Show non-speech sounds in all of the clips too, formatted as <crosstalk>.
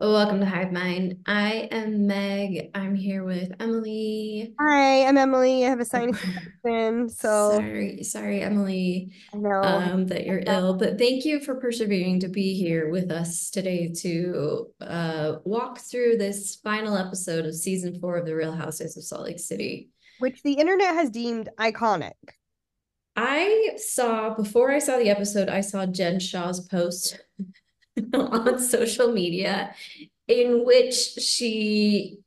Welcome to Hive Mind. I am Meg. I'm here with Emily. Hi, I'm Emily. I have a <laughs> sinus infection, so Sorry, sorry, Emily, I know. um, that you're ill, but thank you for persevering to be here with us today to uh walk through this final episode of season four of The Real Housewives of Salt Lake City. which the internet has deemed iconic. I saw before I saw the episode, I saw Jen Shaw's post <laughs> on social media in which she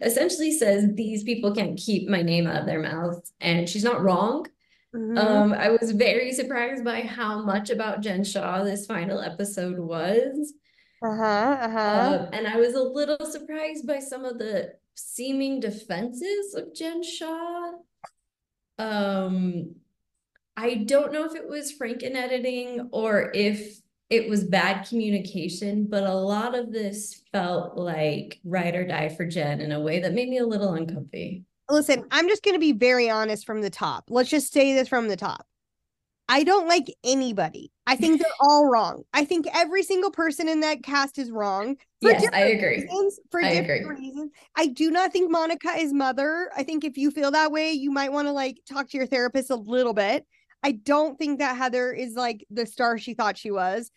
essentially says these people can't keep my name out of their mouths, and she's not wrong. Mhm. Um, I was very surprised by how much about Jen Shaw this final episode was. uh-huh, uh-huh. Uh, and I was a little surprised by some of the seeming defenses of Jen Shaw. Um, I don't know if it was Franken editing or if it was bad communication, but a lot of this felt like ride or die for Jen in a way that made me a little uncomfy. Listen, I'm just going to be very honest from the top. Let's just say this from the top. I don't like anybody. I think they're <laughs> all wrong. I think every single person in that cast is wrong. for Yes, I agree. Reasons, for I different agree. reasons. I do not think Monica is mother. I think if you feel that way, you might want to like talk to your therapist a little bit. I don't think that Heather is like the star she thought she was.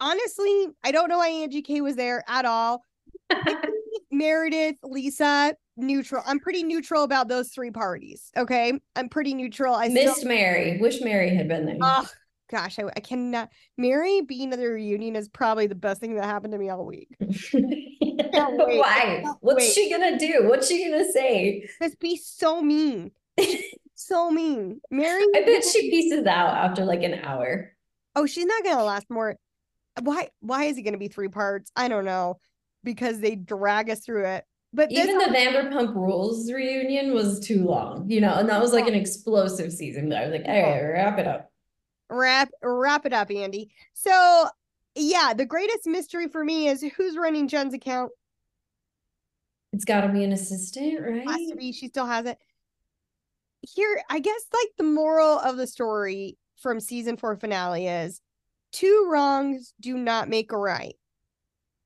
Honestly, I don't know why Angie K was there at all. <laughs> Meredith, Lisa, neutral. I'm pretty neutral about those three parties. Okay. I'm pretty neutral. I still Missed Mary. Wish Mary had been there. Oh gosh, I, I cannot. Mary being at the reunion is probably the best thing that happened to me all week. <laughs> Why? What's wait. she gonna do? What's she gonna say? Just be so mean, <laughs> so mean. Mary, I bet she pieces out after like an hour. oh, she's not gonna last more. Why? Why is it gonna be three parts? I don't know, because they drag us through it. But Even the Vanderpump Rules reunion was too long, you know, and that was like an oh. explosive season. I was like, all right, oh. wrap it up. wrap wrap it up, Andy. So yeah, the greatest mystery for me is who's running Jen's account. It's got to be an assistant, right? has to be she still has it here i guess like the moral of the story from season four finale is two wrongs do not make a right.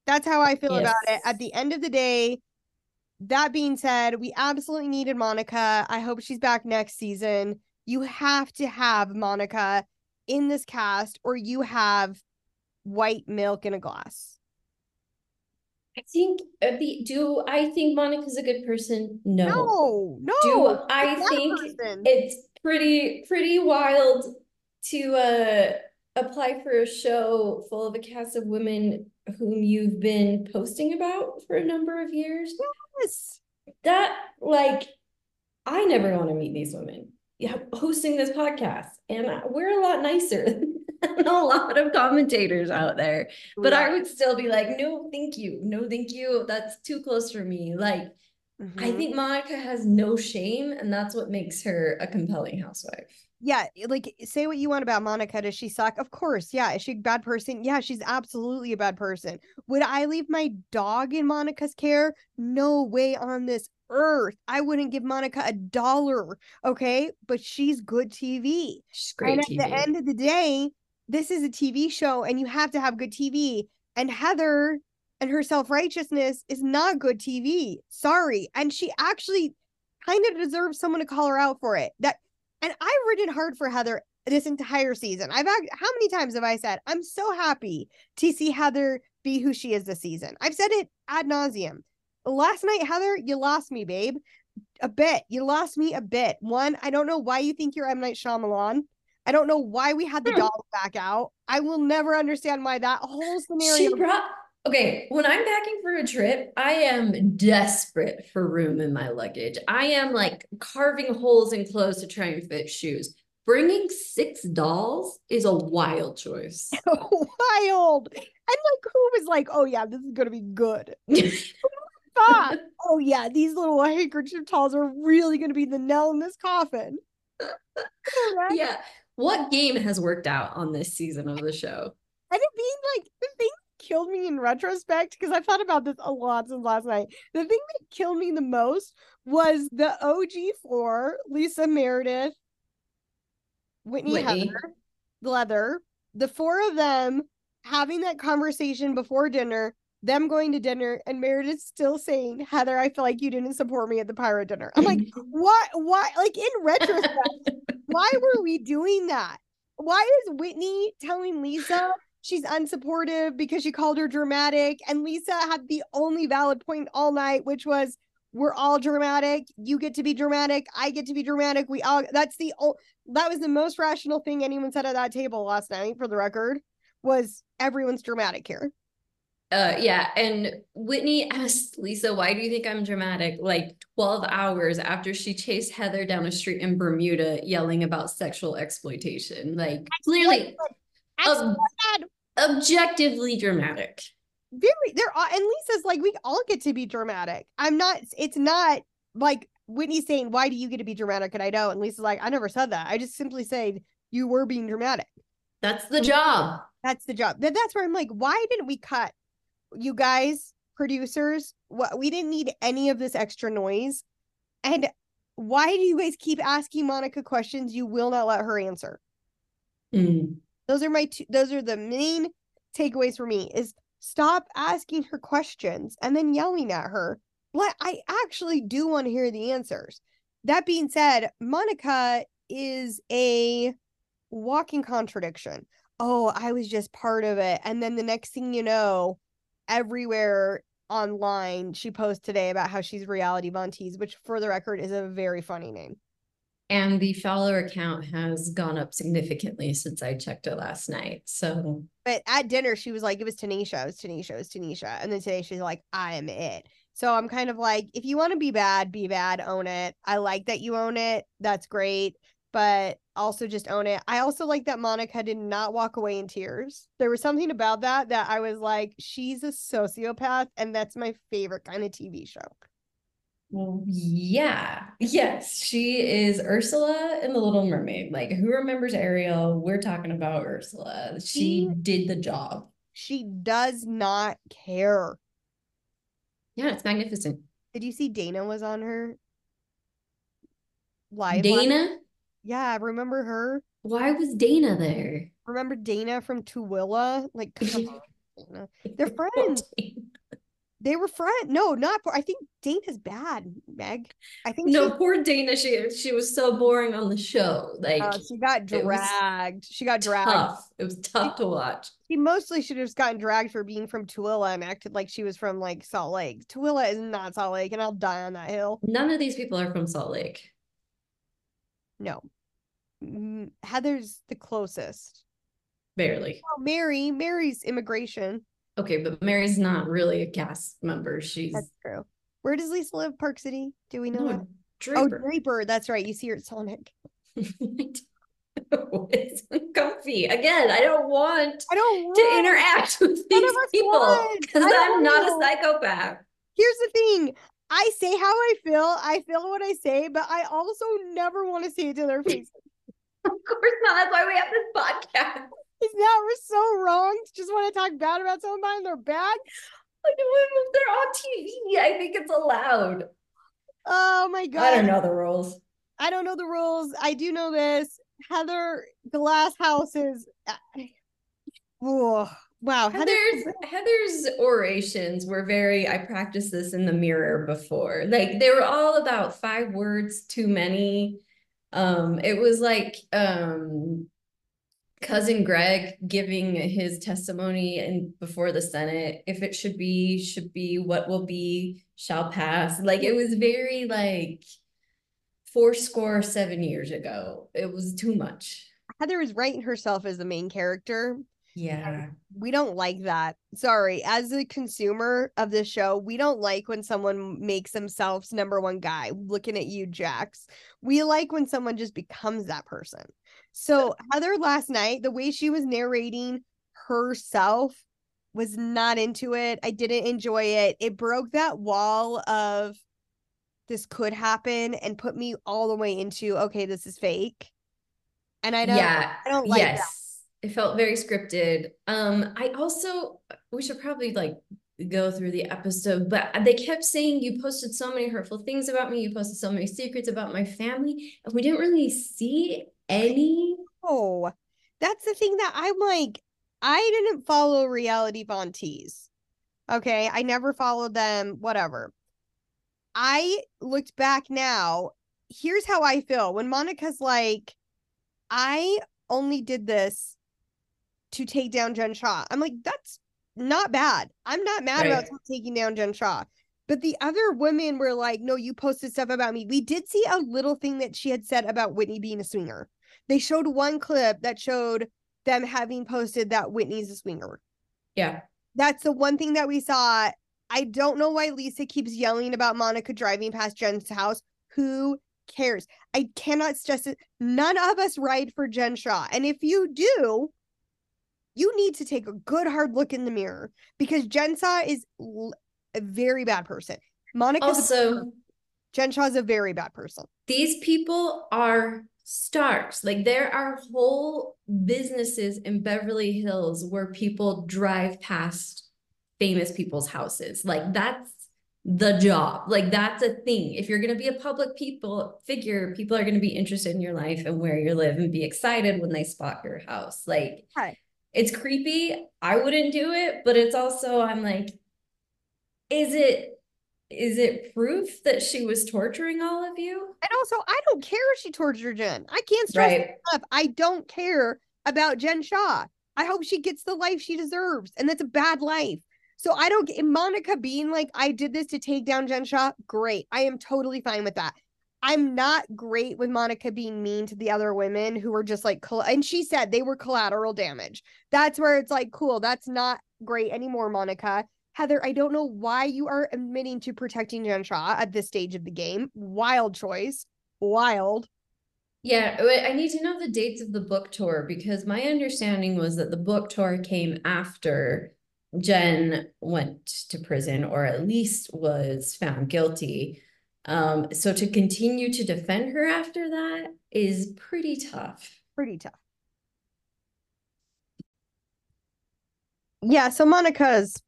That's how i feel about it. At the end of the day that being said we absolutely needed monica. I hope she's back next season. You have to have monica in this cast or you have white milk in a glass I think uh, the do I think Monica's a good person? No. no no Do I she's not a think person. it's pretty pretty wild to uh apply for a show full of a cast of women whom you've been posting about for a number of years? Yes. That like I never want to meet these women. Yeah, hosting this podcast, and uh, we're a lot nicer <laughs> <laughs> a lot of commentators out there. But I would still be like, no, thank you, no, thank you. That's too close for me. Like, I Mhm. think Monica has no shame, and that's what makes her a compelling housewife. yeah, like say what you want about Monica. Does she suck? Of course. Yeah. Is she a bad person? Yeah, she's absolutely a bad person. Would I leave my dog in Monica's care? No way on this earth. I wouldn't give Monica a dollar. Okay. But she's good TV. She's great and at TV. the end of the day, this is a TV show and you have to have good TV. And Heather and her self righteousness is not good TV. Sorry. And she actually kind of deserves someone to call her out for it. That and I've ridden hard for Heather this entire season. I've how many times have I said I'm so happy to see Heather be who she is this season? I've said it ad nauseum. Last night, Heather, you lost me, babe. A bit. You lost me a bit. One, I don't know why you think you're M Night Shyamalan. I don't know why we had the Hmm. dog back out. I will never understand why that whole She scenario. brought okay. When I'm packing for a trip, I am desperate for room in my luggage. I am like carving holes in clothes to try and fit shoes. Bringing six dolls is a wild choice. <laughs> wild. And like, who was like, oh yeah, this is gonna be good. <laughs> Thought, oh yeah, these little handkerchief dolls are really gonna be the nail in this coffin. <laughs> Yeah. What game has worked out on this season of the show? And it being like the thing that killed me in retrospect, because I've thought about this a lot since last night. The thing that killed me the most was the OG four, Lisa Meredith, Whitney, Whitney. Heather, Leather, the four of them having that conversation before dinner them going to dinner and Meredith still saying, Heather, I feel like you didn't support me at the pirate dinner. I'm like, <laughs> what? Why? Like in retrospect, <laughs> why were we doing that? Why is Whitney telling Lisa she's unsupportive because she called her dramatic? And Lisa had the only valid point all night, which was we're all dramatic. You get to be dramatic. I get to be dramatic. We all that's the that was the most rational thing anyone said at that table last night for the record was everyone's dramatic here. Uh yeah, and Whitney asked Lisa, "Why do you think I'm dramatic?" like 12 hours after she chased Heather down a street in Bermuda yelling about sexual exploitation. Like clearly ob- objectively dramatic. Very there are and Lisa's like we all get to be dramatic. I'm not it's not like Whitney saying, Why do you get to be dramatic and I don't? And Lisa's like, I never said that. I just simply said you were being dramatic. That's the job. That's the job. That's where I'm like, why didn't we cut you guys, producers, what we didn't need any of this extra noise. And why do you guys keep asking Monica questions you will not let her answer? Mm. Those are my two, those are the main takeaways for me is stop asking her questions and then yelling at her. But I actually do want to hear the answers. That being said, Monica is a walking contradiction. Oh, I was just part of it. And then the next thing you know, everywhere online she posts today about how she's reality Von Tease, which for the record is a very funny name. And the follower account has gone up significantly since I checked it last night. So but at dinner she was like, it was Tanisha, it was Tanisha, it was Tanisha. And then today she's like, I am it. So I'm kind of like, if you want to be bad, be bad, own it. I like that you own it. That's great but also just own it. I also like that Monica did not walk away in tears. There was something about that that I was like, she's a sociopath, and that's my favorite kind of TV show. Yeah. Yes, she is Ursula in The Little Mermaid. Like, who remembers Ariel? We're talking about Ursula. She, she did the job. She does not care. Yeah, it's magnificent. Did you see Dana was on her live? Dana? Yeah, remember her? Why was Dana there? Remember Dana from Tooele? Like, <laughs> Dana. They're <laughs> friends. They were friends. No, not poor. I think Dana's bad, Meg. I think no, poor Dana. She she was so boring on the show. Like uh, she got dragged. She got dragged. Tough. It was tough she, to watch. She mostly should have gotten dragged for being from Tooele and acted like she was from like Salt Lake. Tooele is not Salt Lake, and I'll die on that hill. None of these people are from Salt Lake. No, Heather's the closest. Barely. Well, Mary, Mary's immigration. Okay, but Mary's not really a cast member. She's That's true. Where does Lisa live? Park City? Do we know no, that? Oh, Draper. Oh, Draper. That's right. You see her at Sonic. <laughs> it's comfy. Again, I don't want I don't want to interact <laughs> with these people because I'm not a psychopath. Here's the thing. I say how I feel. I feel what I say, but I also never want to say it to their <laughs> faces. <laughs> Of course not. That's why we have this podcast. Is that we're so wrong just want to talk bad about someone behind their back? If they're on TV, I think it's allowed. Oh my god. I don't know the rules. I don't know the rules. I do know this. Heather Glass Houses. Oh, uh, wow. Heather's Heather's orations were very I practiced this in the mirror before. Like they were all about five words too many um, it was like um, cousin Greg giving his testimony and before the Senate. If it should be, should be. What will be, shall pass. Like it was very like four score seven years ago. It was too much. Heather was writing herself as the main character, yeah. We don't like that. Sorry. As a consumer of this show, we don't like when someone makes themselves number one guy. Looking at you, Jax. We like when someone just becomes that person. So, Heather last night, the way she was narrating herself was not into it. I didn't enjoy it. It broke that wall of this could happen and put me all the way into okay, this is fake. And I don't yeah, I don't like yes. that it felt very scripted. Um, I also we should probably like go through the episode, but they kept saying you posted so many hurtful things about me, you posted so many secrets about my family, and we didn't really see any. Oh, that's the thing that I'm like, I didn't follow reality Von. Okay. I never followed them, whatever. I looked back now. Here's how I feel when Monica's like, I only did this to take down Jen Shaw. I'm like, that's not bad. I'm not mad about taking down Jen Shaw. But the other women were like, no, you posted stuff about me. We did see a little thing that she had said about Whitney being a swinger. They showed one clip that showed them having posted that Whitney's a swinger. Yeah. That's the one thing that we saw. I don't know why Lisa keeps yelling about Monica driving past Jen's house. Who cares? I cannot stress it. None of us ride for Jen Shaw. And if you do, you need to take a good hard look in the mirror because Jen Shaw is l- a very bad person. Monica Also, Jen Shaw is a very bad person. these people are stars. Like there are whole businesses in Beverly Hills where people drive past famous people's houses. Like that's the job. Like that's a thing. If you're going to be a public people figure, people are going to be interested in your life and where you live and be excited when they spot your house. Like Right. It's creepy. I wouldn't do it, but it's also I'm like is it is it proof that she was torturing all of you? And also, I don't care if she tortured Jen. I can't stress Right. enough. I don't care about Jen Shaw. I hope she gets the life she deserves, and that's a bad life. So I don't get Monica being like, I did this to take down Jen Shaw. Great. I am totally fine with that. I'm not great with Monica being mean to the other women who were just like, and she said they were collateral damage. That's where it's like, cool, that's not great anymore, Monica. Heather, I don't know why you are admitting to protecting Jen Shaw at this stage of the game. Wild choice. Wild. Yeah, I need to know the dates of the book tour because my understanding was that the book tour came after Jen went to prison or at least was found guilty. Um, so to continue to defend her after that is pretty tough. Pretty tough. Yeah, so Monica's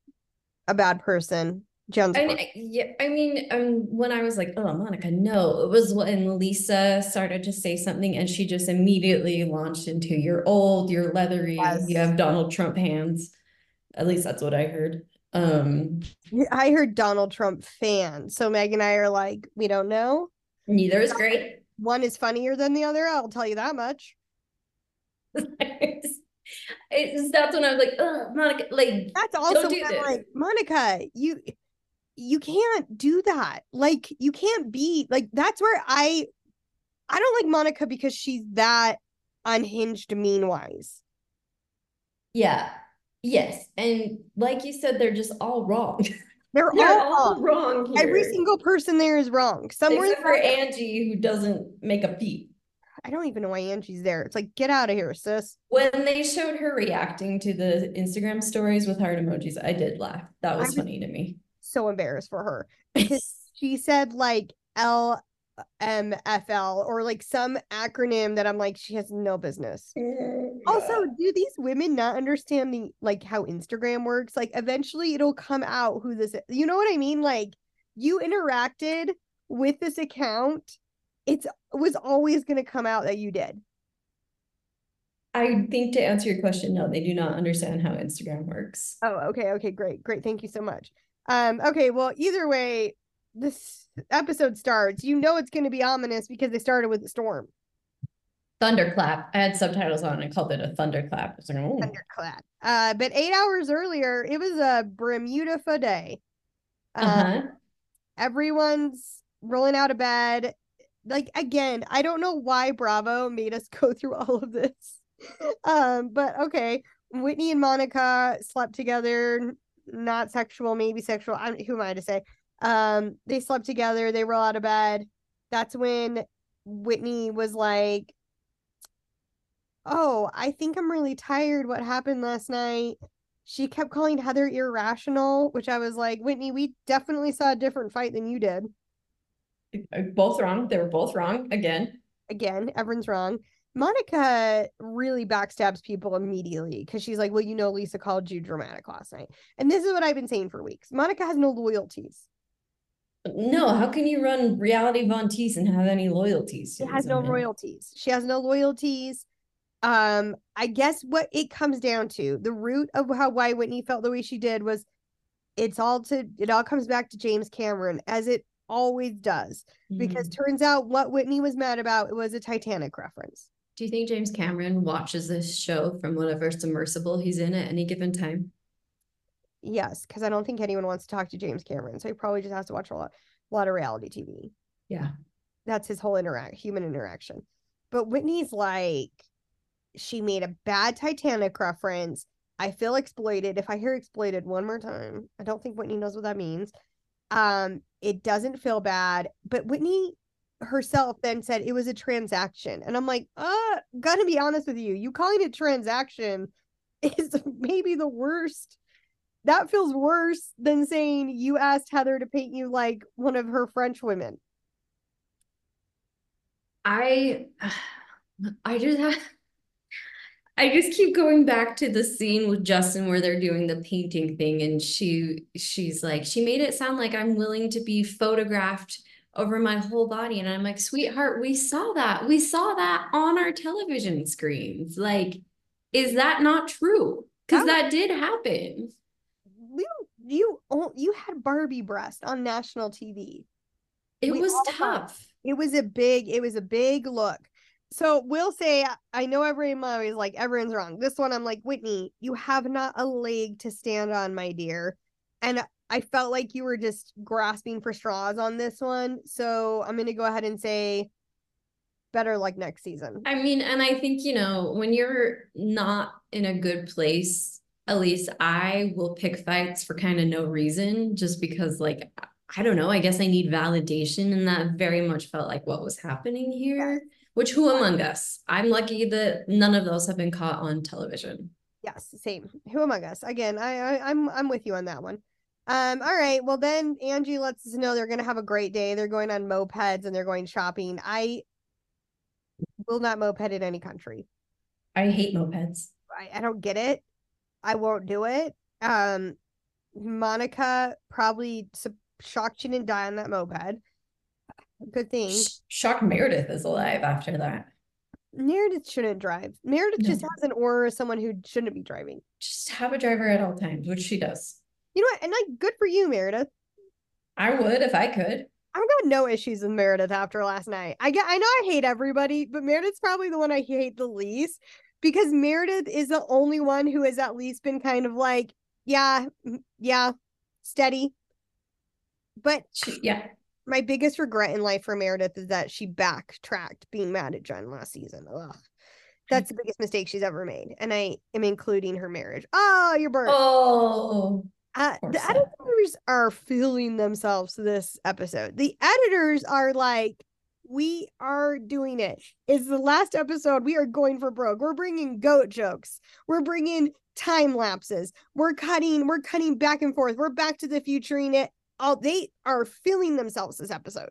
a bad person. Jen's I mean, yeah, I mean, um, when I was like, "Oh, Monica, no," it was when Lisa started to say something, and she just immediately launched into "You're old, you're leathery, Yes. you have Donald Trump hands." At least that's what I heard. Um, I heard Donald Trump fan. So Meg and I are like, we don't know. neither is great. One is funnier than the other. I'll tell you that much. <laughs> It's, that's when I was like, "Ugh, Monica," like, That's also do when I'm this. like, Monica, you you can't do that. Like you can't be like that's where I I don't like Monica because she's that unhinged mean wise. yeah, yes, and like you said, they're just all wrong. <laughs> They're They're all all wrong. wrong Every single person there is wrong. Somewhere Except for Angie, who doesn't make a peep. I don't even know why Angie's there. It's like, get out of here, sis. When they showed her reacting to the Instagram stories with heart emojis, I did laugh. That was was- funny to me. So embarrassed for her. <laughs> She said like L M F L or like some acronym that I'm like, she has no business. Also, do these women not understand the like how Instagram works? Like eventually it'll come out who this is. You know what I mean? Like you interacted with this account. It's was always gonna come out that you did. I think to answer your question, no, they do not understand how Instagram works. Oh, okay, okay, great, great. Thank you so much. Um, okay, well, either way, this episode starts. You know it's gonna be ominous because they started with the storm. Thunderclap. I had subtitles on. I called it a thunderclap. It's like, oh. Thunderclap. Uh, but eight hours earlier, it was a Bermuda day. Uh, Uh-huh. everyone's rolling out of bed. Like again, I don't know why Bravo made us <laughs> go through all of this. Um, but okay. Whitney and Monica slept together, not sexual, maybe sexual. I'm who am I to say? Um, they slept together, they roll out of bed. That's when Whitney was like, Oh, I think I'm really tired. What happened last night? She kept calling Heather irrational, which I was like, Whitney, we definitely saw a different fight than you did. Uh, Both wrong. They were both wrong again. Again, everyone's wrong. Monica really backstabs people immediately because she's like, Well, you know, Lisa called you dramatic last night. And this is what I've been saying for weeks. Monica has no loyalties. No, how can you run reality Von Tease and have any loyalties? She has no royalties. She has no loyalties. Um, I guess what it comes down to, the root of how why Whitney felt the way she did was it's all to it all comes back to James Cameron as it always does because Mhm. turns out what Whitney was mad about was a Titanic reference. Do you think James Cameron watches this show from whatever submersible he's in at any given time? Yes, because I don't think anyone wants to talk to James Cameron, so he probably just has to watch a lot, a lot of reality TV. Yeah. That's his whole interact human interaction. But Whitney's like, she made a bad Titanic reference. I feel exploited. If I hear exploited one more time, I don't think Whitney knows what that means. Um, it doesn't feel bad, but Whitney herself then said it was a transaction, and I'm like, uh, gotta be honest with you, you calling it transaction <laughs> is maybe the worst. That feels worse than saying you asked Heather to paint you like one of her French women. I I just have I just keep going back to the scene with Justin where they're doing the painting thing and she she's like she made it sound like I'm willing to be photographed over my whole body. And I'm like sweetheart we saw that. We saw that on our television screens. Like is that not true? Because That that did happen you you you had Barbie breast on national TV. it We was tough It was a big it was a big look. So we'll say uh, I know everyone always like everyone's wrong. This one I'm like Whitney, you have not a leg to stand on, my dear. And I felt like you were just grasping for straws on this one. So I'm gonna go ahead and say better like next season. I mean, and I think, you know, when you're not in a good place, at least I will pick fights for kind of no reason, just because, like, I don't know, I guess I need validation. And that very much felt like what was happening here. Which, who among us? I'm lucky that none of those have been caught on television. Yes, same. Who among us? Again, I, I I'm I'm with you on that one. Um, all right. Well, then Angie lets us know they're gonna have a great day. They're going on mopeds and they're going shopping. I will not moped in any country. I hate mopeds. I, I don't get it. I won't do it. Um, Monica probably su- shocked she didn't die on that moped. Good thing. Sh- Shocked Meredith is alive after that. Meredith shouldn't drive. Meredith just has an aura of someone who shouldn't be driving. Just have a driver at all times, which she does. You know what? And like, good for you, Meredith. I would if I could. I've got no issues with Meredith after last night. I get I know I hate everybody, but Meredith's probably the one I hate the least because Meredith is the only one who has at least been kind of like, yeah, yeah, steady. But She, yeah. my biggest regret in life for Meredith is that she backtracked being mad at Jen last season. Ugh. That's the biggest mistake she's ever made. And I am including her marriage. Oh, you're burnt. Oh, Uh, the editors are feeling themselves this episode. The editors are like, we are doing it. It's the last episode. We are going for broke. We're bringing goat jokes. We're bringing time lapses. We're cutting. We're cutting back and forth. We're back to the futuring it. All they are feeling themselves this episode.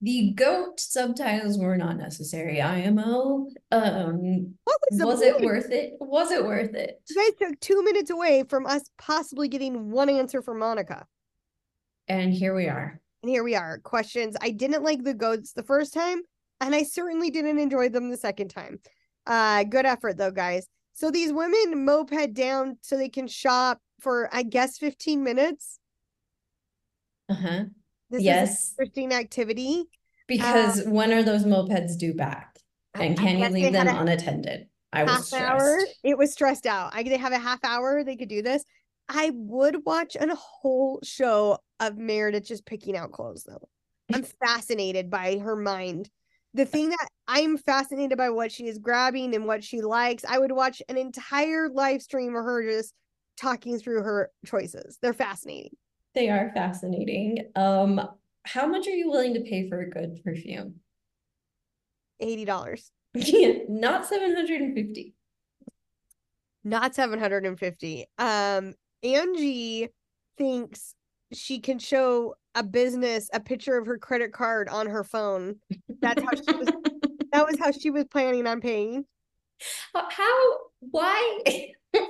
The goat subtitles were not necessary, IMO. Um, What was the was it worth it? Was it worth it? You guys took two minutes away from us possibly getting one answer from Monica. And here we are. And here we are. Questions. I didn't like the goats the first time, and I certainly didn't enjoy them the second time. Uh, good effort though, guys. So these women moped down so they can shop for, I guess, 15 minutes. Uh-huh. This is Yes, an interesting activity. because when are those mopeds due back? And I can you leave them a unattended? I was half hour. stressed. It was stressed out. I they have a half hour. They could do this. I would watch a whole show of Meredith just picking out clothes though. <laughs> I'm fascinated by her mind. The thing that I'm fascinated by what she is grabbing and what she likes. I would watch an entire live stream of her just talking through her choices. They're fascinating. They are fascinating. Um, how much are you willing to pay for a good perfume? $80. <laughs> Not 750. not 750 um angie thinks she can show a business a picture of her credit card on her phone that's how she was <laughs> that was how she was planning on paying How, how- why? <laughs>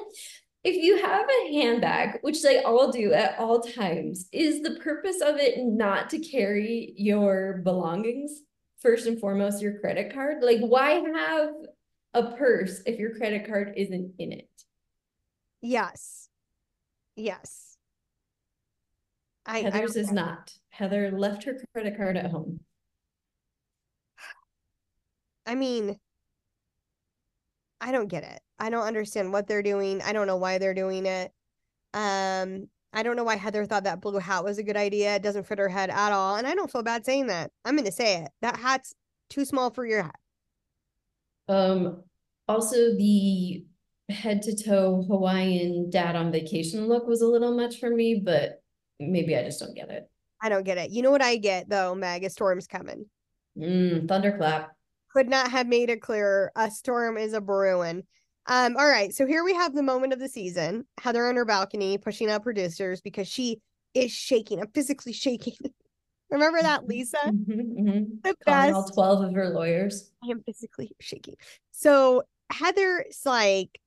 If you have a handbag, which they all do at all times, is the purpose of it not to carry your belongings? First and foremost, your credit card? Like, why have a purse if your credit card isn't in it? yes yes I, I Heather's is not. Heather left her credit card at home. I mean, I don't get it. I don't understand what they're doing. I don't know why they're doing it. Um, I don't know why Heather thought that blue hat was a good idea. It doesn't fit her head at all. And I don't feel bad saying that. I'm gonna say it. That hat's too small for your head. Um, also the head to toe Hawaiian dad on vacation look was a little much for me, but maybe I just don't get it. I don't get it. You know what I get though, Meg? A storm's coming. Mm, thunderclap. Could not have made it clearer. A storm is a brewing. Um, all right. So here we have the moment of the season. Heather on her balcony pushing out producers because she is shaking. I'm physically shaking. <laughs> Remember that, Lisa? Mhm, mhm. The Calling all twelve of her lawyers. I am physically shaking. So Heather's like,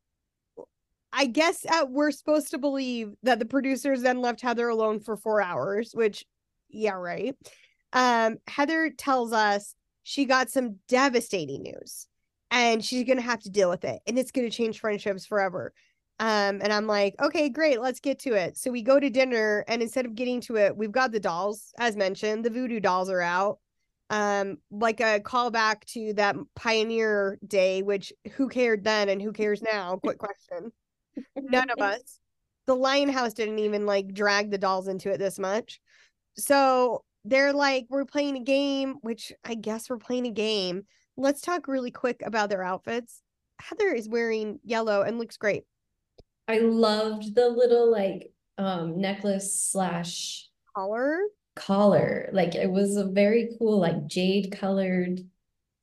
I guess uh, we're supposed to believe that the producers then left Heather alone for four hours, which, yeah, right. Um, Heather tells us she got some devastating news and she's gonna have to deal with it, and it's gonna change friendships forever. Um, and I'm like, okay, great, let's get to it. So we go to dinner, and instead of getting to it, we've got the dolls, as mentioned, the voodoo dolls are out um like a callback to that pioneer day which who cared then and who cares now quick question none of <laughs> us. The lion house didn't even like drag the dolls into it this much. So they're like we're playing a game which i guess we're playing a game. Let's talk really quick about their outfits. Heather is wearing yellow and looks great. I loved the little like um necklace slash collar? collar. Like it was a very cool, like jade colored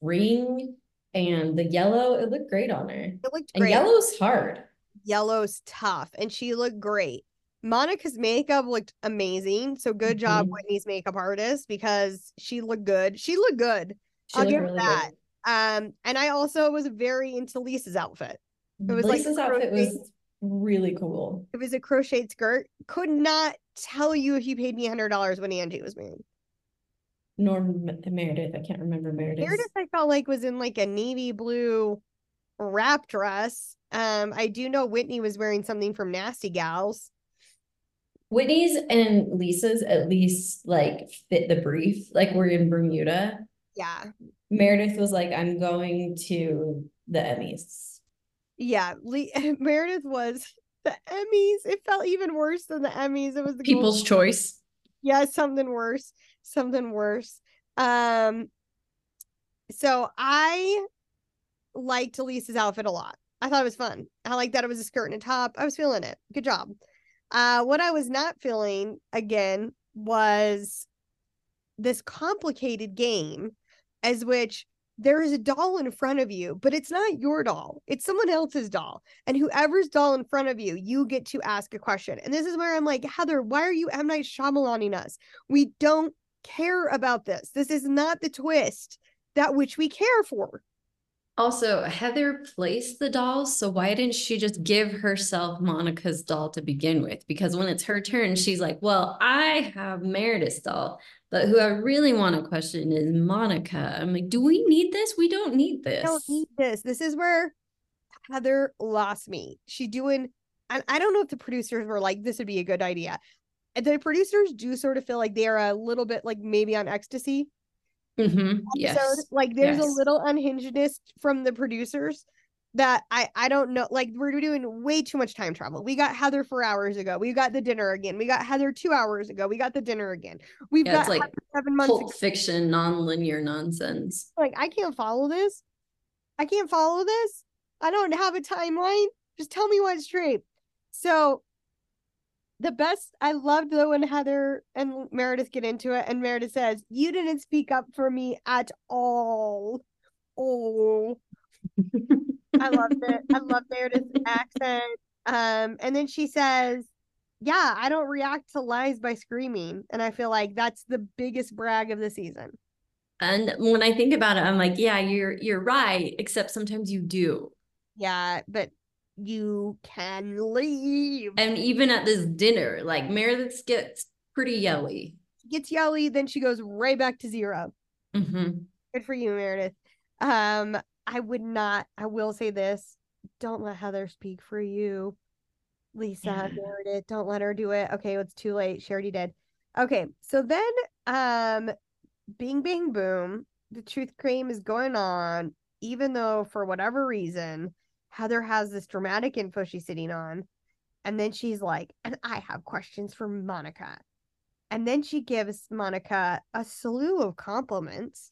ring and the yellow, it looked great on her. it looked And great. yellow's hard. Yellow's tough and she looked great monica's makeup looked amazing so good job Mhm. whitney's makeup artist because she looked good she looked good She I'll looked give really that. good. um and i also was very into lisa's outfit It was Lisa's the outfit was really cool. it was a crocheted skirt could not tell you if you paid me a hundred dollars when angie was married. Norm Meredith, I can't remember Meredith. meredith i felt like was in like a navy blue wrap dress um i do know whitney was wearing something from nasty gals Whitney's and Lisa's at least like fit the brief. Like we're in Bermuda. yeah Meredith was like, I'm going to the Emmys. Yeah, Le- <laughs> Meredith was the Emmys. It felt even worse than the Emmys. It was the People's choice. yeah, something worse, something worse. Um, so I liked Elise's outfit a lot. I thought it was fun. I liked that it was a skirt and a top. I was feeling it. Good job. Uh, what I was not feeling again was this complicated game, as which there is a doll in front of you, but it's not your doll. It's someone else's doll. And whoever's doll in front of you, you get to ask a question. And this is where I'm like, Heather, why are you M. Night Shyamalaning us? We don't care about this. This is not the twist that which we care for. Also, Heather placed the dolls, so why didn't she just give herself Monica's doll to begin with? Because when it's her turn, she's like, Well, I have Meredith's doll, but who I really want to question is Monica. I'm like, Do we need this? We don't need this. don't need this. This is where Heather lost me. She doing, and I don't know if the producers were like, this would be a good idea. And The producers do sort of feel like they're a little bit like maybe on ecstasy. Mm-hmm. episode. Yes. Like there's a little unhingedness from the producers that I I don't know. Like we're doing way too much time travel. We got Heather four hours ago. We got the dinner again. We got Heather two hours ago. We got the dinner again. We've Yeah, got like Heather seven months ago. Pulp fiction, non-linear nonsense. Like I can't follow this. I can't follow this. I don't have a timeline. Just tell me what's straight. So the best I loved though when Heather and Meredith get into it, and Meredith says, You didn't speak up for me at all. Oh, I loved it. I love Meredith's accent. Um, and then she says, Yeah, I don't react to lies by screaming. And I feel like that's the biggest brag of the season. And when I think about it, I'm like, yeah, you're you're right, except sometimes you do. Yeah, but you can leave. And even at this dinner, like Meredith gets pretty yelly. gets yelly, then she goes right back to zero. Mm-hmm. Good for you, Meredith. Um, I would not, I will say this. Don't let Heather speak for you. Lisa, Yeah. Meredith, don't let her do it. Okay, it's too late. She already did. Okay, so then um Bing Bang Boom, the truth cream is going on, even though for whatever reason, Heather has this dramatic info she's sitting on. And then she's like, and I have questions for Monica. And then she gives Monica a slew of compliments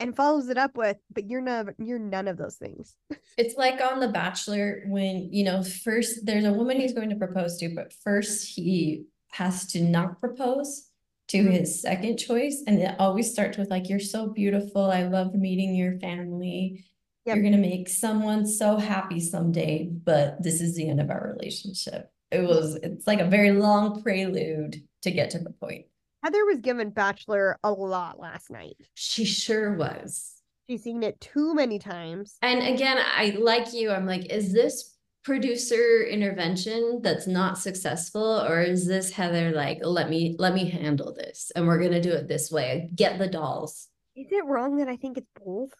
and follows it up with, but you're none you're none of those things. <laughs> It's like on The Bachelor when, you know, first there's a woman he's going to propose to, but first he has to not propose to Mhm. his second choice. And it always starts with like, you're so beautiful. I love meeting your family. Yep. You're gonna make someone so happy someday, but this is the end of our relationship. It was, it's like a very long prelude to get to the point. Heather was given Bachelor a lot last night. She sure was. She's seen it too many times. And again, I like you, I'm like, is this producer intervention that's not successful? Or is this Heather like, let me, let me handle this and we're gonna do it this way, get the dolls? Is it wrong that I think it's both?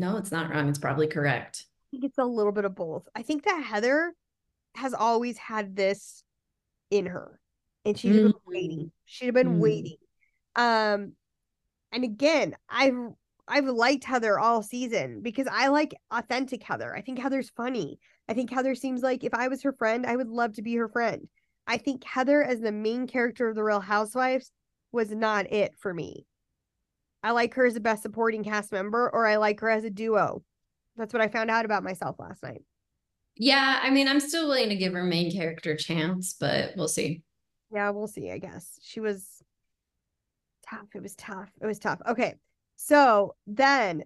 No, it's not wrong, it's probably correct. I think it's a little bit of both. I think that Heather has always had this in her. And she's been waiting. She'd have been Mm. waiting. Um and again, I've I've liked Heather all season because I like authentic Heather. I think Heather's funny. I think Heather seems like if I was her friend, I would love to be her friend. I think Heather as the main character of the Real Housewives was not it for me. I like her as a best supporting cast member or I like her as a duo. That's what I found out about myself last night. Yeah, I mean, I'm still willing to give her main character a chance, but we'll see. Yeah, we'll see, I guess. She was tough. It was tough. It was tough. Okay. So then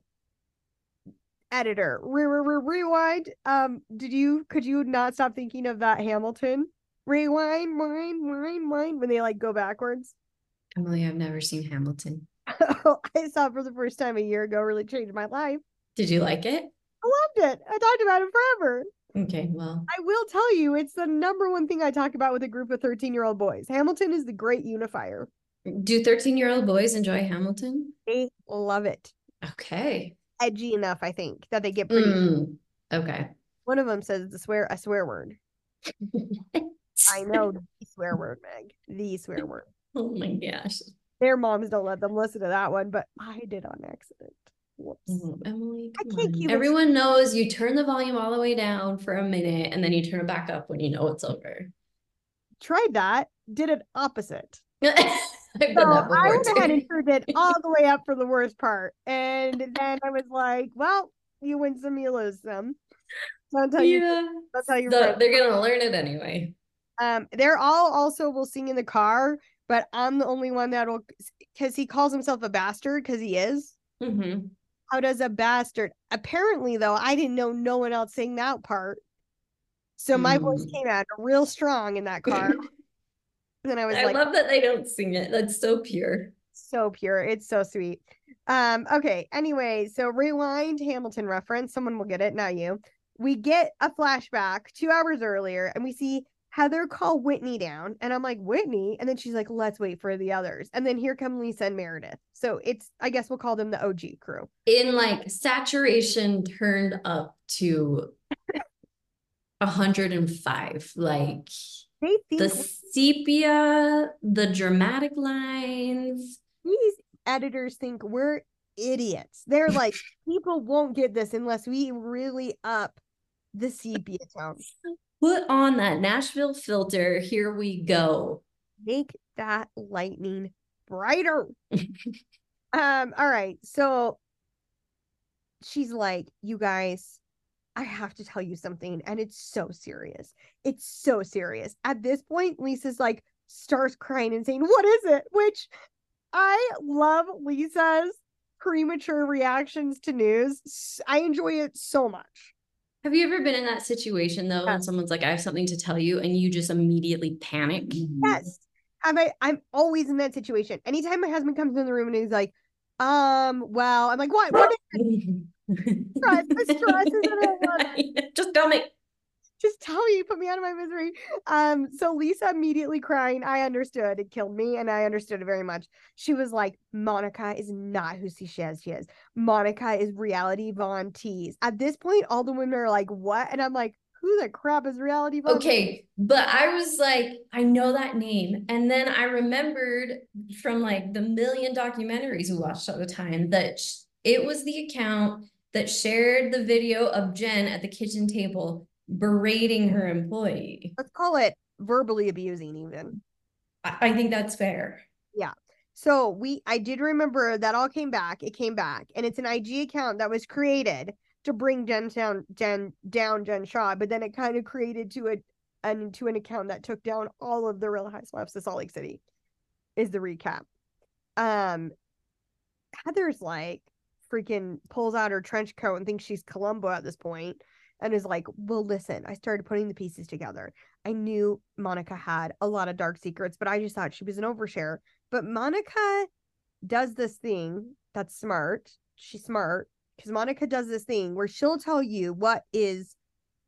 editor, re- re- re- rewind. Um, did you could you not stop thinking of that Hamilton? Rewind, wind, wind, wind when they like go backwards. Emily, I've never seen Hamilton. <laughs> I saw it for the first time a year ago, really changed my life. Did you like it? I loved it. I talked about it forever. Okay, well, I will tell you, it's the number one thing I talk about with a group of 13 year old boys. Hamilton is the great unifier. do 13 year old boys enjoy Hamilton? They love it. Okay. Edgy enough, I think, that they get pretty. Mm, okay. One of them says the swear a swear word. <laughs> I know the swear word, Meg. The swear word. <laughs> Oh my gosh. Their moms don't let them listen to that one, but I did on accident. Whoops. Oh, Emily, I come can't on. keep it Everyone knows you turn the volume all the way down for a minute and then you turn it back up when you know it's over. Tried that, did it opposite. <laughs> I've done So I went ahead and turned it all the way up for the <laughs> worst part. And then I was like, well, you win some, you lose some. Don't tell you. Yeah. That's how you So they're gonna learn it anyway. Um, they're all also will sing in the car, but I'm the only one that'll because he calls himself a bastard because he is. hmm How does a bastard? Apparently, though, I didn't know no one else sang that part. So my voice Mm. came out real strong in that car. <laughs> and I was I like, love that they don't sing it. That's so pure. so pure. It's so sweet. Um, okay. Anyway, so rewind Hamilton reference. Someone will get it, not you. We get a flashback two hours earlier, and we see Heather call Whitney down, and I'm like, Whitney, and then she's like, let's wait for the others. And then here come Lisa and Meredith. So it's I guess we'll call them the OG crew. In like saturation turned up to 105. Like They think the sepia, the dramatic lines. these editors think we're idiots. They're like, <laughs> people won't get this unless we really up the sepia tone. <laughs> Put on that Nashville filter. Here we go. make that lightning brighter. <laughs> um, all right. So she's like, you guys, I have to tell you something, and it's so serious. It's so serious. At this point, Lisa's like starts crying and saying, What is it? Which I love Lisa's premature reactions to news. I enjoy it so much. Have you ever been in that situation though, Yeah. when someone's like, I have something to tell you, and you just immediately panic? Yes. Have I I'm always in that situation. Anytime my husband comes in the room and he's like, um, well, I'm like, what? What <laughs> is stress? The stress is in it. <laughs> just tell me. Just tell me, put me out of my misery. Um, so Lisa immediately crying. I understood. It killed me, and I understood it very much. She was like, Monica is not who she says she is. Monica is reality Von Tease. At this point, all the women are like, what? And I'm like, who the crap is reality Von? Okay, but I was like, I know that name. And then I remembered from like the million documentaries we watched all the time that it was the account that shared the video of Jen at the kitchen table berating her employee. Let's call it verbally abusing even. I, I think that's fair. Yeah. So we I did remember that all came back. It came back. And it's an IG account that was created to bring Jen down Jen down Jen Shah, but then it kind of created to a and to an account that took down all of the real housewives of Salt Lake City is the recap. Um Heather's like freaking pulls out her trench coat and thinks she's Columbo at this point and is like, Well, listen, I started putting the pieces together. I knew Monica had a lot of dark secrets, but I just thought she was an overshare. But Monica does this thing that's smart. She's smart because Monica does this thing where she'll tell you what is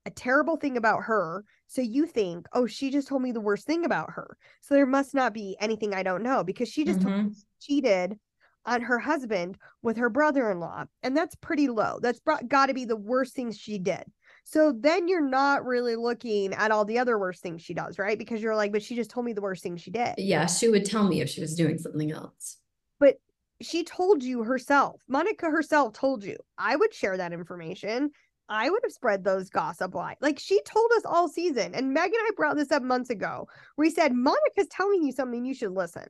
a terrible thing about her. So you think, oh, she just told me the worst thing about her. So there must not be anything I don't know because she just Mhm. she cheated on her husband with her brother-in-law. And that's pretty low. That's got to be the worst thing she did. So then you're not really looking at all the other worst things she does, right? Because you're like, but she just told me the worst thing she did. Yeah, she would tell me if she was doing something else. But she told you herself. Monica herself told you. I would share that information. I would have spread those gossip lies. Like she told us all season. And Meg and I brought this up months ago. We said Monica's telling you something you should listen.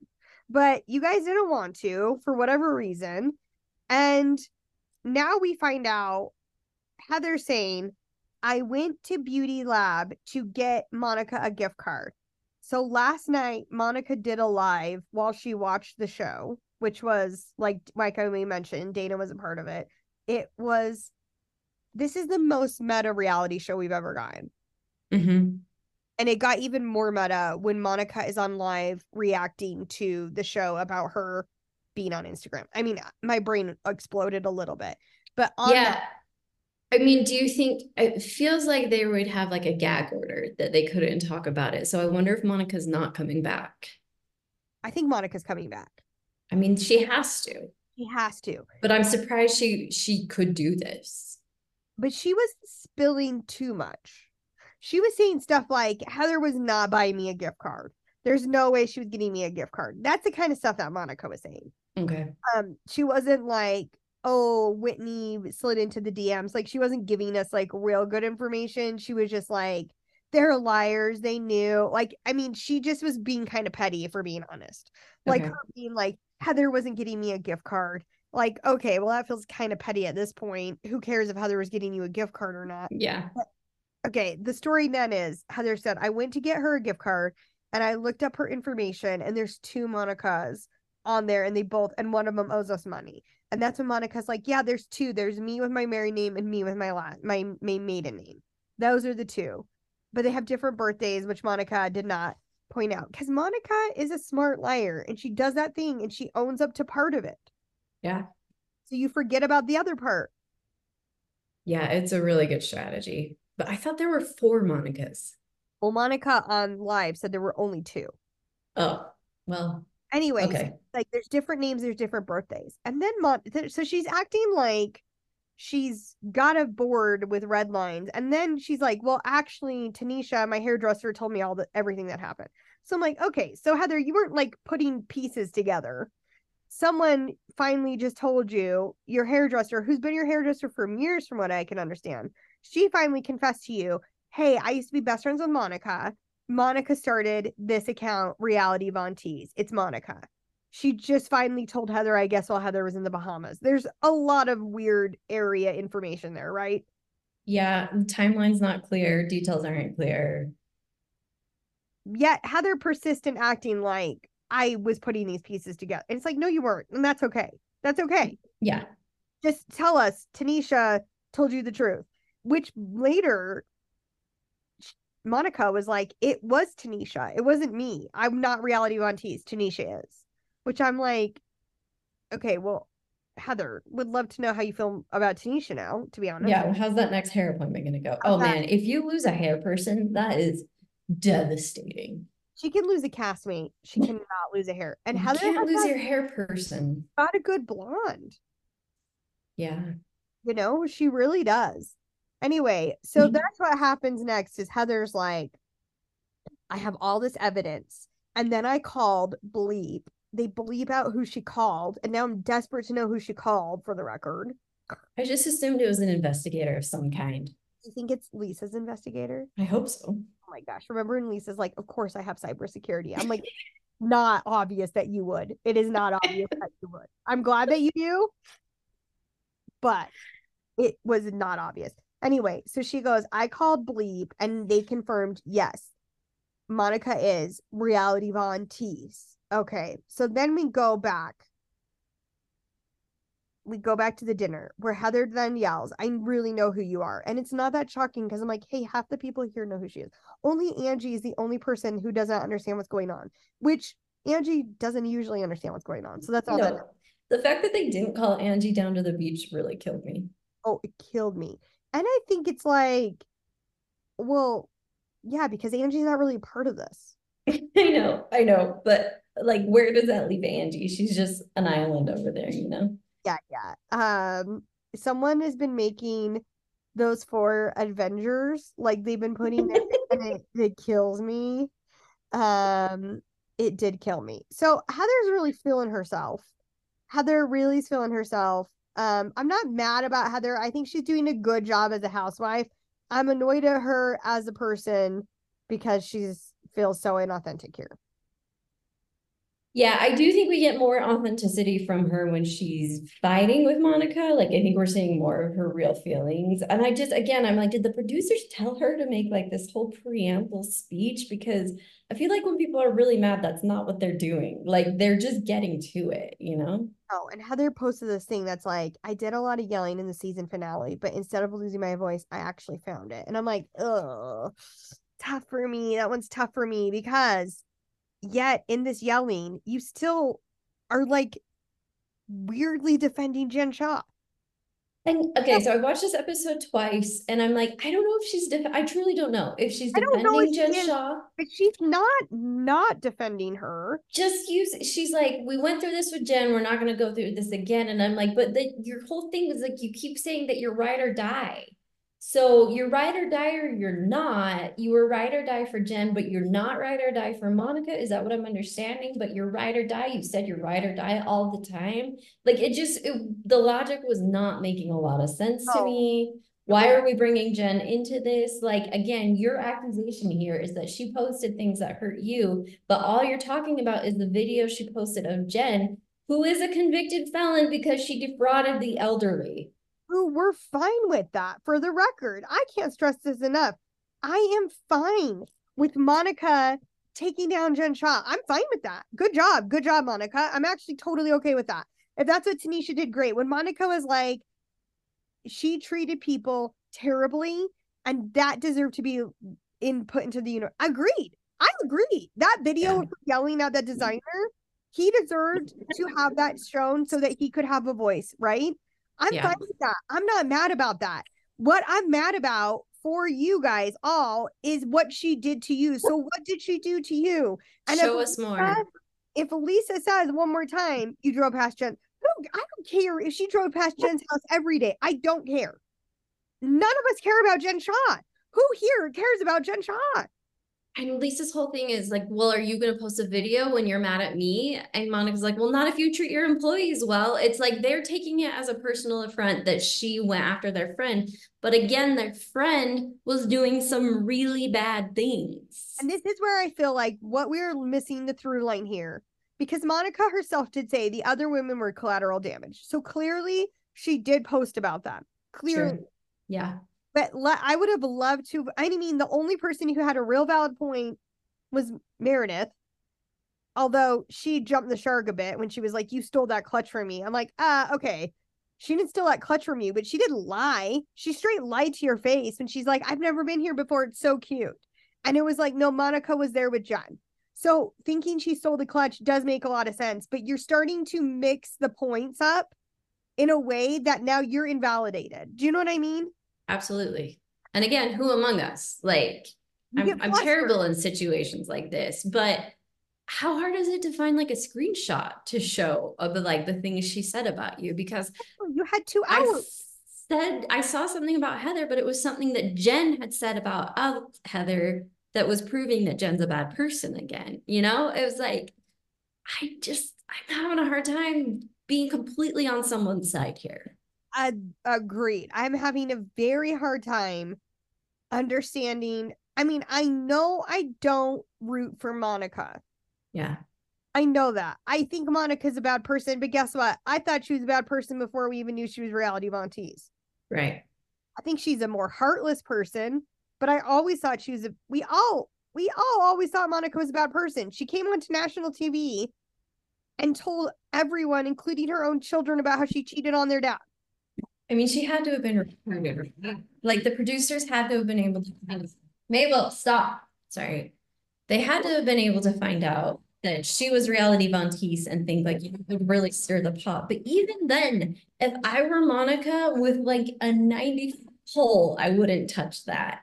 But you guys didn't want to for whatever reason. And now we find out Heather saying, I went to Beauty Lab to get Monica a gift card. So last night, Monica did a live while she watched the show, which was like like I mentioned, Dana was a part of it. It was this is the most meta reality show we've ever gotten. hmm And it got even more meta when Monica is on live reacting to the show about her being on Instagram. I mean, my brain exploded a little bit. But on Yeah. that, I mean, do you think it feels like they would have like a gag order that they couldn't talk about it? So I wonder if Monica's not coming back. I think Monica's coming back. I mean, she has to, She has to. but I'm surprised she she could do this. but she was spilling too much. She was saying stuff like Heather was not buying me a gift card. There's no way she was getting me a gift card. That's the kind of stuff that Monica was saying. Okay. Um, she wasn't like, oh, Whitney slid into the DMs. Like she wasn't giving us like real good information. She was just like, they're liars. They knew. Like, I mean, she just was being kind of petty, if we're being honest. Like Okay. her being like, Heather wasn't getting me a gift card. Like, okay, well, that feels kind of petty at this point. Who cares if Heather was getting you a gift card or not? Yeah. okay, the story then is Heather said, I went to get her a gift card and I looked up her information and there's two Monicas on there and they both, and one of them owes us money. And that's when Monica's like, yeah, there's two. There's me with my married name and me with my last, my, my maiden name. Those are the two. But they have different birthdays, which Monica did not point out because Monica is a smart liar and she does that thing and she owns up to part of it. Yeah. So you forget about the other part. Yeah, it's a really good strategy. But I thought there were four Monicas. Well, Monica on live said there were only two. Oh, well, Anyways, okay. like there's different names, there's different birthdays. And then mom, th- so she's acting like she's got a board with red lines. And then she's like, Well, actually, Tanisha, my hairdresser, told me all the everything that happened. So I'm like, okay, so Heather, you weren't like putting pieces together. Someone finally just told you your hairdresser, who's been your hairdresser for years, from what I can understand, she finally confessed to you, Hey, I used to be best friends with Monica. Monica started this account, Reality Von Tease. It's Monica. She just finally told Heather, I guess, while Heather was in the Bahamas. There's a lot of weird area information there, right? Yeah, the timeline's not clear, details aren't clear. Yet Heather persistent acting like I was putting these pieces together. And it's like, no, you weren't. And that's okay. That's okay. Yeah. Just tell us Tanisha told you the truth, which later Monica was like, it was Tanisha. It wasn't me. I'm not reality Von Tease. Tanisha is. Which I'm like, okay, well, Heather would love to know how you feel about Tanisha now, to be honest. Yeah, well, how's that next hair appointment gonna go? Oh, how's Oh that? man, if you lose a hair person, that is devastating. She can lose a castmate. She cannot lose a hair. And You Heather can't lose your hair person. got a good blonde. Yeah. You know, she really does. Anyway, so Mhm. that's what happens next is Heather's like, I have all this evidence. And then I called Bleep. They bleep out who she called. And now I'm desperate to know who she called for the record. I just assumed it was an investigator of some kind. You think it's Lisa's investigator? I hope so. Oh my gosh. Remember when Lisa's like, Of course I have cybersecurity. I'm like, <laughs> not obvious that you would. It is not obvious that you would. I'm glad that you do, but it was not obvious. Anyway, so she goes, I called Bleep and they confirmed yes, Monica is reality Von Tease. Okay, so then we go back. We go back to the dinner where Heather then yells, I really know who you are. And it's not that shocking because I'm like, hey, half the people here know who she is. Only Angie is the only person who doesn't understand what's going on, which Angie doesn't usually understand what's going on. So that's all that. No, the fact that they didn't call Angie down to the beach really killed me. Oh, it killed me. And I think it's like, well, yeah, because Angie's not really part of this. <laughs> I know, I know, but like, where does that leave Angie? She's just an island over there, you know? Yeah, yeah. Um, someone has been making those four Avengers, like they've been putting it, <laughs> and it, it kills me. Um, it did kill me. So Heather's really feeling herself. Heather really is feeling herself. Um, I'm not mad about Heather. I think she's doing a good job as a housewife. I'm annoyed at her as a person because she's feels so inauthentic here. Yeah, I do think we get more authenticity from her when she's fighting with Monica. Like, I think we're seeing more of her real feelings. And I just, again, I'm like, did the producers tell her to make like this whole preamble speech? Because I feel like when people are really mad, that's not what they're doing. Like, they're just getting to it, you know? Oh, and Heather posted this thing that's like, I did a lot of yelling in the season finale, but instead of losing my voice, I actually found it. And I'm like, ugh, tough for me. That one's tough for me because yet in this yelling, you still are like weirdly defending Jen Shah. And okay, so I watched this episode twice, and I'm like, I don't know if she's def- I truly don't know if she's I don't know defending if she Jen is. Shaw. But she's not not defending her. Just use. She's like, we went through this with Jen. We're not gonna go through this again. And I'm like, but the, your whole thing is like, you keep saying that you're ride or die. So you're ride or die or you're not. You were ride or die for Jen, but you're not ride or die for Monica. Is that what I'm understanding? But you're ride or die. You said you're ride or die all the time. Like it just, it, the logic was not making a lot of sense to me. Why are we bringing Jen into this? Like, again, your accusation here is that she posted things that hurt you, but all you're talking about is the video she posted of Jen, who is a convicted felon because she defrauded the elderly. Who we're fine with that for the record. I can't stress this enough. I am fine with Monica taking down Jen Shah. I'm fine with that. Good job. Good job, Monica. I'm actually totally okay with that. If that's what Tanisha did, great. When Monica was like, she treated people terribly and that deserved to be input into the universe. Agreed. I agree. That video Yeah. of yelling at the designer, he deserved to have that shown so that he could have a voice, right? I'm Yeah. fine with that. I'm not mad about that. What I'm mad about for you guys all is what she did to you. So what did she do to you? And Show if us more. If Lisa says one more time, you drove past Jen, I don't care if she drove past Jen's house every day. I don't care. None of us care about Jen Shah. Who here cares about Jen Shah? And Lisa's whole thing is like, well, are you going to post a video when you're mad at me? And Monica's like, well, not if you treat your employees well. It's like they're taking it as a personal affront that she went after their friend. But again, their friend was doing some really bad things. And this is where I feel like what we're missing the through line here. Because Monica <laughs> herself did say the other women were collateral damage. So clearly she did post about that. Clearly. Sure. Yeah. But le- I would have loved to. I mean, the only person who had a real valid point was Meredith. Although she jumped the shark a bit when she was like, You stole that clutch from me. I'm like, ah, okay. She didn't steal that clutch from you, but she didn't lie. She straight lied to your face when she's like, I've never been here before. It's so cute. And it was like, no, Monica was there with Jen. So thinking she stole the clutch does make a lot of sense, but you're starting to mix the points up in a way that now you're invalidated. Do you know what I mean? Absolutely. And again, who among us? Like, I'm, I'm terrible in situations like this, but how hard is it to find like a screenshot to show of the like the things she said about you? Because You had two I hours. said I saw something about Heather, but it was something that Jen had said about uh, Heather that was proving that Jen's a bad person again. You know, it was like I just I'm having a hard time being completely on someone's side here. I agreed. I'm having a very hard time understanding. I mean, I know I don't root for Monica. Yeah. I know that. I think Monica's a bad person, but guess what? I thought she was a bad person before we even knew she was reality Von Tease. Right. I think she's a more heartless person, but I always thought she was a we all we all always thought Monica was a bad person. She came onto national TV and told everyone, including her own children, about how she cheated on their dad. I mean, she had to have been recruited. Like the producers had to have been able to. Mabel, stop. Sorry. They had to have been able to find out that she was reality Von Tease and think like you could really stir the pot. But even then, if I were Monica with like a 90 hole, I wouldn't touch that.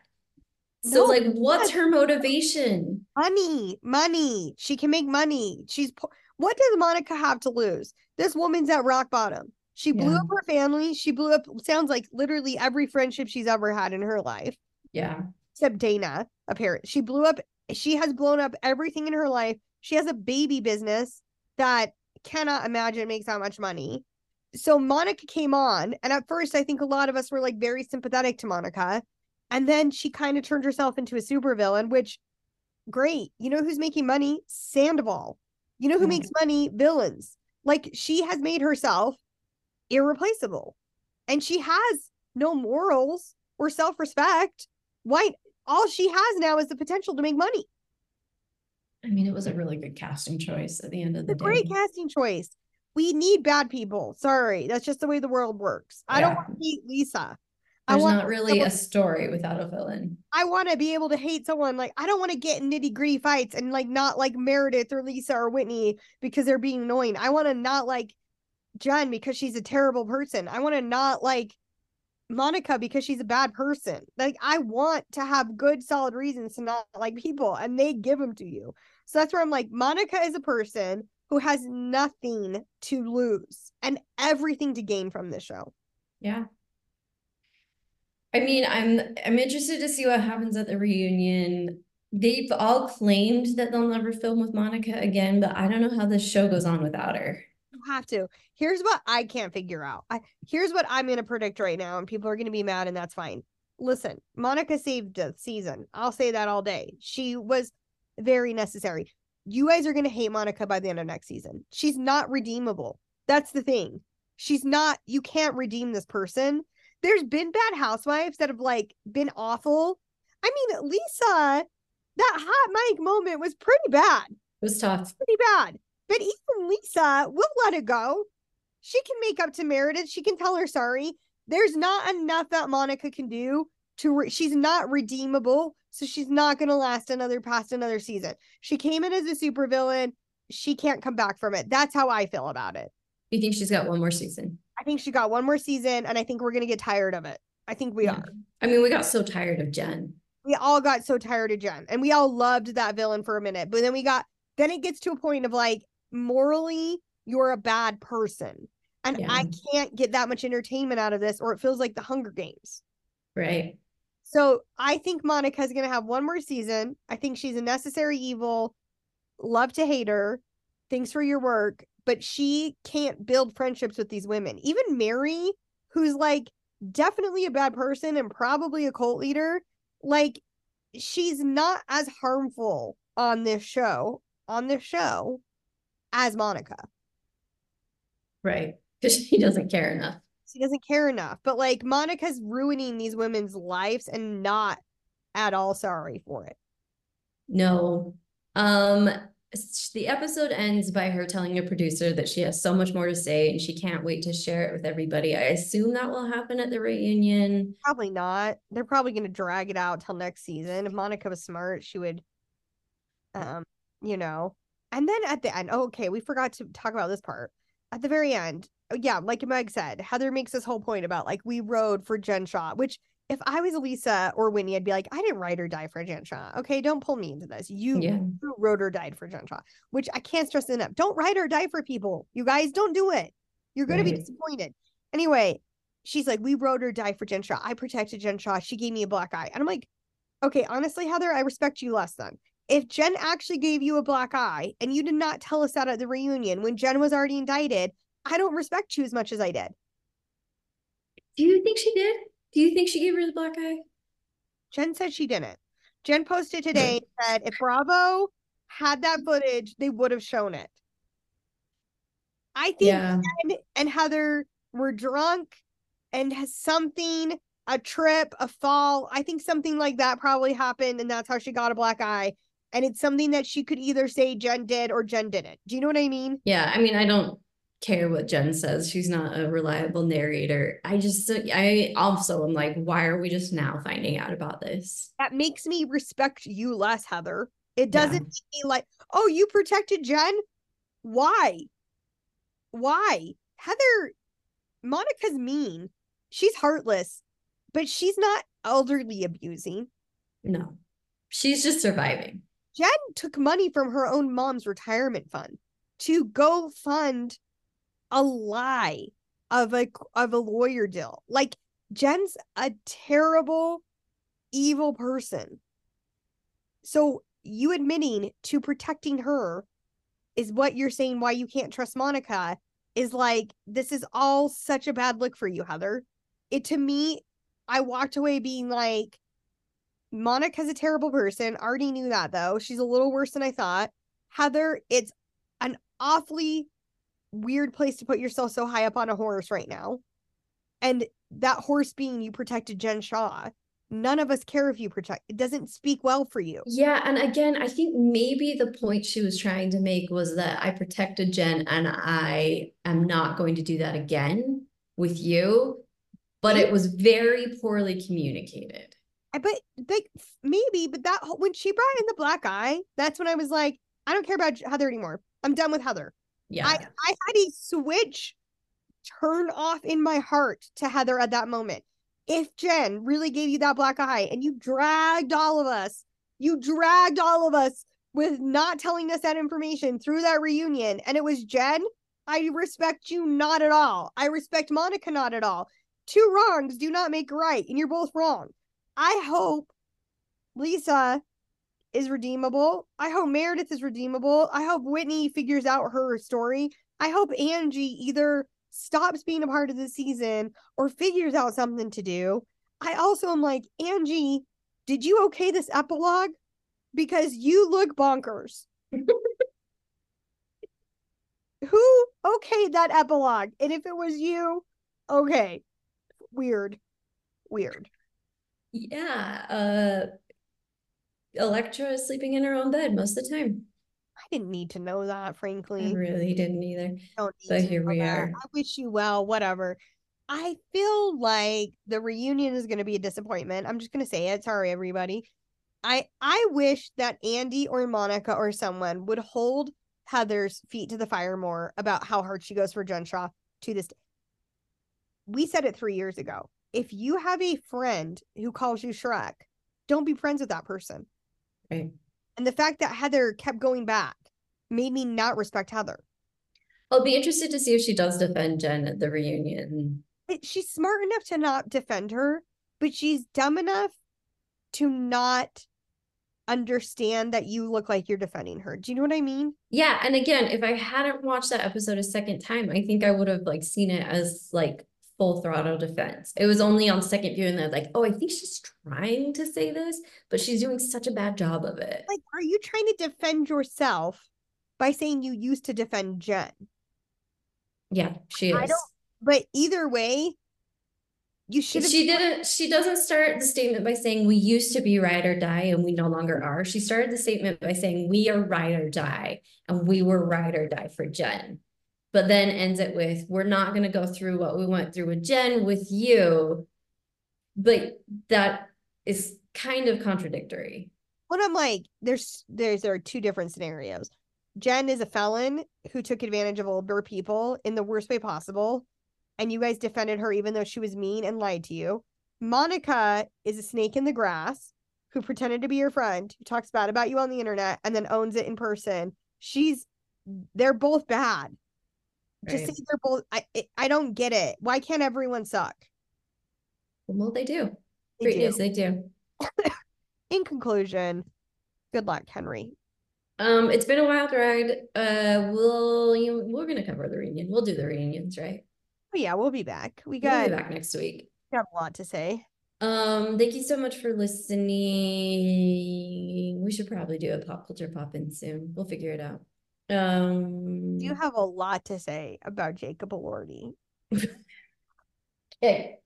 So No, like what's her motivation? Money, money. She can make money. She's po- what does Monica have to lose? This woman's at rock bottom. She blew Yeah. up her family. She blew up sounds like literally every friendship she's ever had in her life, Yeah. except Dana, apparently. She blew up she has blown up everything in her life. She has a baby business that cannot imagine makes that much money. So Monica came on, and at first I think a lot of us were like very sympathetic to Monica. And then she kind of turned herself into a supervillain, which great. You know who's making money? Sandoval. You know who Yeah. makes money? Villains. Like she has made herself irreplaceable. And she has no morals or self-respect. Why all she has now is the potential to make money. I mean, it was a really good casting choice at the end of the a great casting choice. We need bad people. Sorry, that's just the way the world works. I don't want to hate Lisa. I There's want not really someone- a story without a villain. I want to be able to hate someone. Like I don't want to get in nitty gritty fights and like not like Meredith or Lisa or Whitney because they're being annoying. I want to not like Jen because she's a terrible person. I want to not like Monica because she's a bad person. Like I want to have good solid reasons to not like people and they give them to you. So that's where I'm like Monica is a person who has nothing to lose and everything to gain from this show. Yeah. I mean, I'm I'm interested to see what happens at the reunion. They've all claimed that they'll never film with Monica again, but I don't know how this show goes on without her. Have to. Here's what I can't figure out. I here's what I'm gonna predict right now, and people are gonna be mad, and that's fine. Listen, Monica saved the season. I'll say that all day. She was very necessary. You guys are gonna hate Monica by the end of next season. She's not redeemable. That's the thing. She's not, you can't redeem this person. There's been bad housewives that have like been awful. I mean, Lisa, that hot mic moment was pretty bad It was tough. pretty bad. But even Lisa will let it go. She can make up to Meredith. She can tell her sorry. There's not enough that Monica can do to. Re- she's not redeemable, so she's not going to last another past another season. She came in as a supervillain. She can't come back from it. That's how I feel about it. You think she's got one more season? I think she got one more season, and I think we're going to get tired of it. I think we Yeah. are. I mean, we got so tired of Jen. we all got so tired of Jen and we all loved that villain for a minute. But then we got then it gets to a point of like morally you're a bad person. And I can't get that much entertainment out of this or it feels like the Hunger Games. Right. So I think Monica's going to have one more season. I think she's a necessary evil. Love to hate her. Thanks for your work, but she can't build friendships with these women. Even Mary, who's like definitely a bad person and probably a cult leader, like she's not as harmful on this show, on this show as Monica. Right. Because she doesn't care enough. She doesn't care enough. But like Monica's ruining these women's lives and not at all sorry for it. No. Um, the episode ends by her telling a producer that she has so much more to say and she can't wait to share it with everybody. I assume that will happen at the reunion. Probably not. They're probably going to drag it out till next season. If Monica was smart, she would, um, you know. And then at the end, oh, okay, we forgot to talk about this part. At the very end, oh, yeah, like Meg said, Heather makes this whole point about like we rode for Jen Shah, which if I was Lisa or Winnie, I'd be like, I didn't ride or die for Jen Shah. Okay, don't pull me into this. You, Yeah. rode or died for Jen Shah, which I can't stress enough. Don't ride or die for people. You guys don't do it. You're going to be disappointed. Anyway, she's like, we rode or die for Jen Shah. I protected Jen Shah. She gave me a black eye. And I'm like, okay, honestly, Heather, I respect you less then. If Jen actually gave you a black eye and you did not tell us that at the reunion when Jen was already indicted, I don't respect you as much as I did. Do you think she did? Do you think she gave her the black eye? Jen said she didn't. Jen posted today that if Bravo had that footage, they would have shown it. I think Yeah. Jen and Heather were drunk and has something, a trip, a fall. I think something like that probably happened, and that's how she got a black eye. And it's something that she could either say Jen did or Jen didn't. Do you know what I mean? Yeah, I mean, I don't care what Jen says. She's not a reliable narrator. I just, I also am like, why are we just now finding out about this? That makes me respect you less, Heather. It doesn't make me like, oh, you protected Jen? Why? Why? Heather, Monica's mean. She's heartless, but she's not elderly abusing. No, she's just surviving. Jen took money from her own mom's retirement fund to go fund a lie of a of a lawyer deal. Like Jen's a terrible, evil person. So you admitting to protecting her is what you're saying why you can't trust Monica is like this is all such a bad look for you, Heather. It to me, I walked away being like, Monica's a terrible person. Already knew that though. She's a little worse than I thought. Heather, it's an awfully weird place to put yourself so high up on a horse right now. And that horse being you protected Jen Shah. None of us care if you protect. It doesn't speak well for you. Yeah, and again, I think maybe the point she was trying to make was that I protected Jen and I am not going to do that again with you, but it was very poorly communicated. But like maybe, but that when she brought in the black eye, that's when I was like, I don't care about Heather anymore. I'm done with Heather. Yeah. I I had a switch turn off in my heart to Heather at that moment. If Jen really gave you that black eye and you dragged all of us, you dragged all of us with not telling us that information through that reunion, and it was Jen, I respect you not at all. I respect Monica not at all. Two wrongs do not make right, and you're both wrong. I hope Lisa is redeemable. I hope Meredith is redeemable. I hope Whitney figures out her story. I hope Angie either stops being a part of the season or figures out something to do. I also am like, Angie, did you okay this epilogue? Because you look bonkers. <laughs> Who okayed that epilogue? And if it was you, okay. Weird. Weird. Yeah, uh Electra is sleeping in her own bed most of the time. I didn't need to know that, frankly. I really didn't either. But here we that. are. I wish you well, whatever. I feel like the reunion is going to be a disappointment. I'm just going to say it. Sorry, everybody. I I wish that Andy or Monica or someone would hold Heather's feet to the fire more about how hard she goes for Jen Shah to this. day. We said it three years ago. If you have a friend who calls you Shrek, don't be friends with that person. Right. And the fact that Heather kept going back made me not respect Heather. I'll be interested to see if she does defend Jen at the reunion. she's smart enough to not defend her, but she's dumb enough to not understand that you look like you're defending her. Do you know what I mean? Yeah, and again, if I hadn't watched that episode a second time, I think I would have like seen it as like full throttle defense. It was only on second viewing that I was like, oh, I think she's trying to say this, but she's doing such a bad job of it. Like, are you trying to defend yourself by saying you used to defend Jen? Yeah, she I is. don't- But either way, you should. She didn't, she doesn't start the statement by saying we used to be ride or die and we no longer are. She started the statement by saying we are ride or die and we were ride or die for Jen. But then ends it with, we're not gonna go through what we went through with Jen with you. But that is kind of contradictory. When I'm like, there's there's there are two different scenarios. Jen is a felon who took advantage of older people in the worst way possible, and you guys defended her even though she was mean and lied to you. Monica is a snake in the grass who pretended to be your friend, who talks bad about you on the internet and then owns it in person. She's they're both bad. Just Right. say they're both I I- don't get it. Why can't everyone suck? Well, they do. They Great do. news, they do. <laughs> In conclusion, good luck, Henry. Um, it's been a wild ride. Uh, we'll you we're gonna cover the reunion. We'll do the reunions, right? Oh yeah, we'll be back. We We'll got be back next week. We have a lot to say. Um, thank you so much for listening. We should probably do a pop culture pop in soon. We'll figure it out. Um, You have a lot to say about Jacob Elordi. <laughs> okay.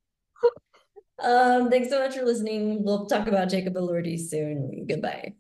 Um, thanks so much for listening. We'll talk about Jacob Elordi soon. Goodbye.